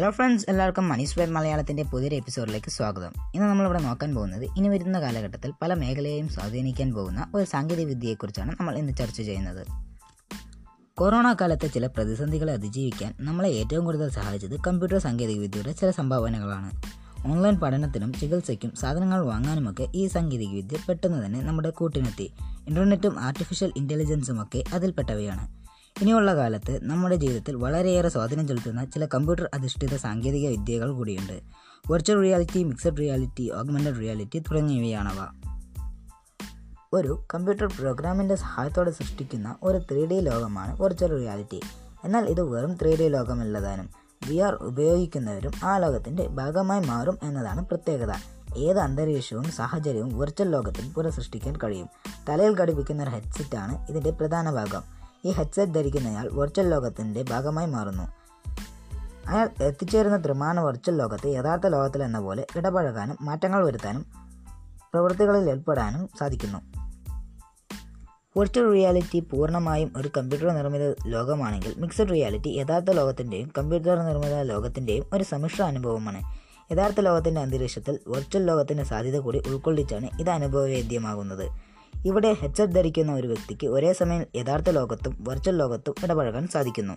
Hello friends എല്ലാവർക്കും Manish Y മലയാളത്തിന്റെ പുതിയൊരു എപ്പിസോഡിലേക്ക് സ്വാഗതം. ഇന്ന് നമ്മളിവിടെ നോക്കാൻ പോകുന്നത് ഇനി വരുന്ന കാലഘട്ടത്തിൽ പല മേഖലയെയും സ്വാധീനിക്കാൻ പോകുന്ന ഒരു സാങ്കേതിക വിദ്യയെക്കുറിച്ചാണ് നമ്മൾ ഇന്ന് ചർച്ച ചെയ്യുന്നത്. കൊറോണ കാലത്തെ ചില പ്രതിസന്ധികളെ അതിജീവിക്കാൻ നമ്മളെ ഏറ്റവും കൂടുതൽ സഹായിച്ചത് കമ്പ്യൂട്ടർ സാങ്കേതികവിദ്യയുടെ ചില സംഭാവനകളാണ്. ഓൺലൈൻ പഠനത്തിനും ചികിത്സയ്ക്കും സാധനങ്ങൾ വാങ്ങാനുമൊക്കെ ഈ സാങ്കേതികവിദ്യ പെട്ടെന്ന് തന്നെ നമ്മുടെ കൂട്ടിനെത്തി. ഇന്റർനെറ്റും ആർട്ടിഫിഷ്യൽ ഇന്റലിജൻസും ഒക്കെ അതിൽപ്പെട്ടവയാണ്. ഇനിയുള്ള കാലത്ത് നമ്മുടെ ജീവിതത്തിൽ വളരെയേറെ സ്വാധീനം ചെലുത്തുന്ന ചില കമ്പ്യൂട്ടർ അധിഷ്ഠിത സാങ്കേതിക വിദ്യകൾ കൂടിയുണ്ട്. Virtual reality mixed reality augmented reality തുടങ്ങിയവയാണവ. ഒരു കമ്പ്യൂട്ടർ പ്രോഗ്രാമിന്റെ സഹായത്തോടെ സൃഷ്ടിക്കുന്ന ഒരു ത്രീ ഡി ലോകമാണ് വെർച്വൽ റിയാലിറ്റി എന്നാൽ ഇത് വെറും ത്രീ ഡി ലോകമല്ലതാനും വി ആർ ഉപയോഗിക്കുന്നവരും ആ ലോകത്തിന്റെ ഭാഗമായി മാറും എന്നതാണ് പ്രത്യേകത. ഏത് അന്തരീക്ഷവും സാഹചര്യവും വെർച്വൽ ലോകത്തിൽ പുനഃസൃഷ്ടിക്കാൻ കഴിയും. തലയിൽ ഘടിപ്പിക്കുന്ന ഒരു ഹെഡ്സെറ്റാണ് ഇതിന്റെ പ്രധാന ഭാഗം. ഈ ഹെഡ്സെറ്റ് ധരിക്കുന്നയാൾ വെർച്വൽ ലോകത്തിന്റെ ഭാഗമായി മാറുന്നു. അയാൾ എത്തിച്ചേരുന്ന ത്രിമാന വെർച്വൽ ലോകത്ത് യഥാർത്ഥ ലോകത്തിൽ എന്ന പോലെ ഇടപഴകാനും മാറ്റങ്ങൾ വരുത്താനും പ്രവൃത്തികളിൽ ഏർപ്പെടാനും സാധിക്കുന്നു. വെർച്വൽ റിയാലിറ്റി പൂർണമായും ഒരു കമ്പ്യൂട്ടർ നിർമ്മിത ലോകമാണെങ്കിൽ മിക്സഡ് റിയാലിറ്റി യഥാർത്ഥ ലോകത്തിന്റെയും കമ്പ്യൂട്ടർ നിർമ്മിത ലോകത്തിന്റെയും ഒരു സമ്മിശ്ര അനുഭവമാണ്. യഥാർത്ഥ ലോകത്തിന്റെ അന്തരീക്ഷത്തിൽ വെർച്വൽ ലോകത്തിന്റെ സാധ്യത കൂടി ഉൾക്കൊള്ളിച്ചാണ് ഇത് അനുഭവവേദ്യമാകുന്നത്. ഇവിടെ ഹെഡ്സെറ്റ് ധരിക്കുന്ന ഒരു വ്യക്തിക്ക് ഒരേ സമയം യഥാർത്ഥ ലോകത്തും വെർച്വൽ ലോകത്തും ഇടപഴകാൻ സാധിക്കുന്നു.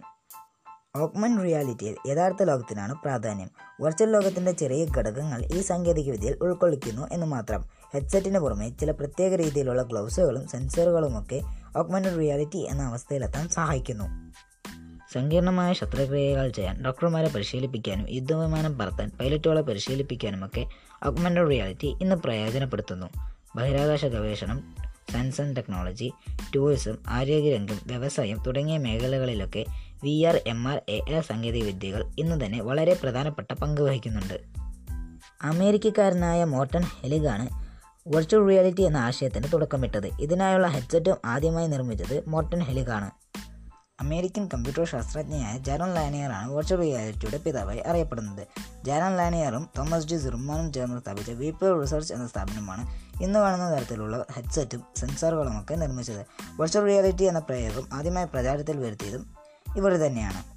ഓഗ്മെന്റ് റിയാലിറ്റിയിൽ യഥാർത്ഥ ലോകത്തിനാണ് പ്രാധാന്യം. വെർച്വൽ ലോകത്തിന്റെ ചെറിയ ഘടകങ്ങൾ ഈ സാങ്കേതികവിദ്യയിൽ ഉൾക്കൊള്ളിക്കുന്നു എന്ന് മാത്രം. ഹെഡ്സെറ്റിന് പുറമെ ചില പ്രത്യേക രീതിയിലുള്ള ഗ്ലൗസുകളും സെൻസറുകളുമൊക്കെ ഓഗ്മെന്റഡ് റിയാലിറ്റി എന്ന അവസ്ഥയിലെത്താൻ സഹായിക്കുന്നു. സങ്കീർണമായ ശസ്ത്രക്രിയകൾ ചെയ്യാൻ ഡോക്ടർമാരെ പരിശീലിപ്പിക്കാനും യുദ്ധവിമാനം പറത്താൻ പൈലറ്റുകളെ പരിശീലിപ്പിക്കാനുമൊക്കെ ഓഗ്മെന്റഡ് റിയാലിറ്റി ഇന്ന് പ്രയോജനപ്പെടുത്തുന്നു. ബഹിരാകാശ ഗവേഷണം സയൻസ് ആൻഡ് ടെക്നോളജി ടൂറിസം ആരോഗ്യരംഗം വ്യവസായം തുടങ്ങിയ മേഖലകളിലൊക്കെ V R M R A R സാങ്കേതികവിദ്യകൾ ഇന്ന് തന്നെ വളരെ പ്രധാനപ്പെട്ട പങ്ക് വഹിക്കുന്നുണ്ട്. അമേരിക്കക്കാരനായ മോർട്ടൺ ഹെലിഗാണ് വെർച്വൽ റിയാലിറ്റി എന്ന ആശയത്തിന് തുടക്കമിട്ടത്. ഇതിനായുള്ള ഹെഡ്സെറ്റും ആദ്യമായി നിർമ്മിച്ചത് മോർട്ടൺ ഹെലിഗാണ്. അമേരിക്കൻ കമ്പ്യൂട്ടർ ശാസ്ത്രജ്ഞയായ ജാരൻ ലാനിയറാണ് വെർച്വൽ റിയാലിറ്റിയുടെ പിതാവായി അറിയപ്പെടുന്നത്. ജാരൻ ലാനിയറും തോമസ് ജി സിർമാനും ചേർന്ന് സ്ഥാപിച്ച വീപ്പർ റിസർച്ച് എന്ന സ്ഥാപനമാണ് ഇന്ന് കാണുന്ന തരത്തിലുള്ള ഹെഡ്സെറ്റും സെൻസറുകളുമൊക്കെ നിർമ്മിച്ചത്. വെർച്വൽ റിയാലിറ്റി എന്ന പ്രയോഗം ആദ്യമായി പ്രചാരത്തിൽ വരുത്തിയതും ഇവർ തന്നെയാണ്.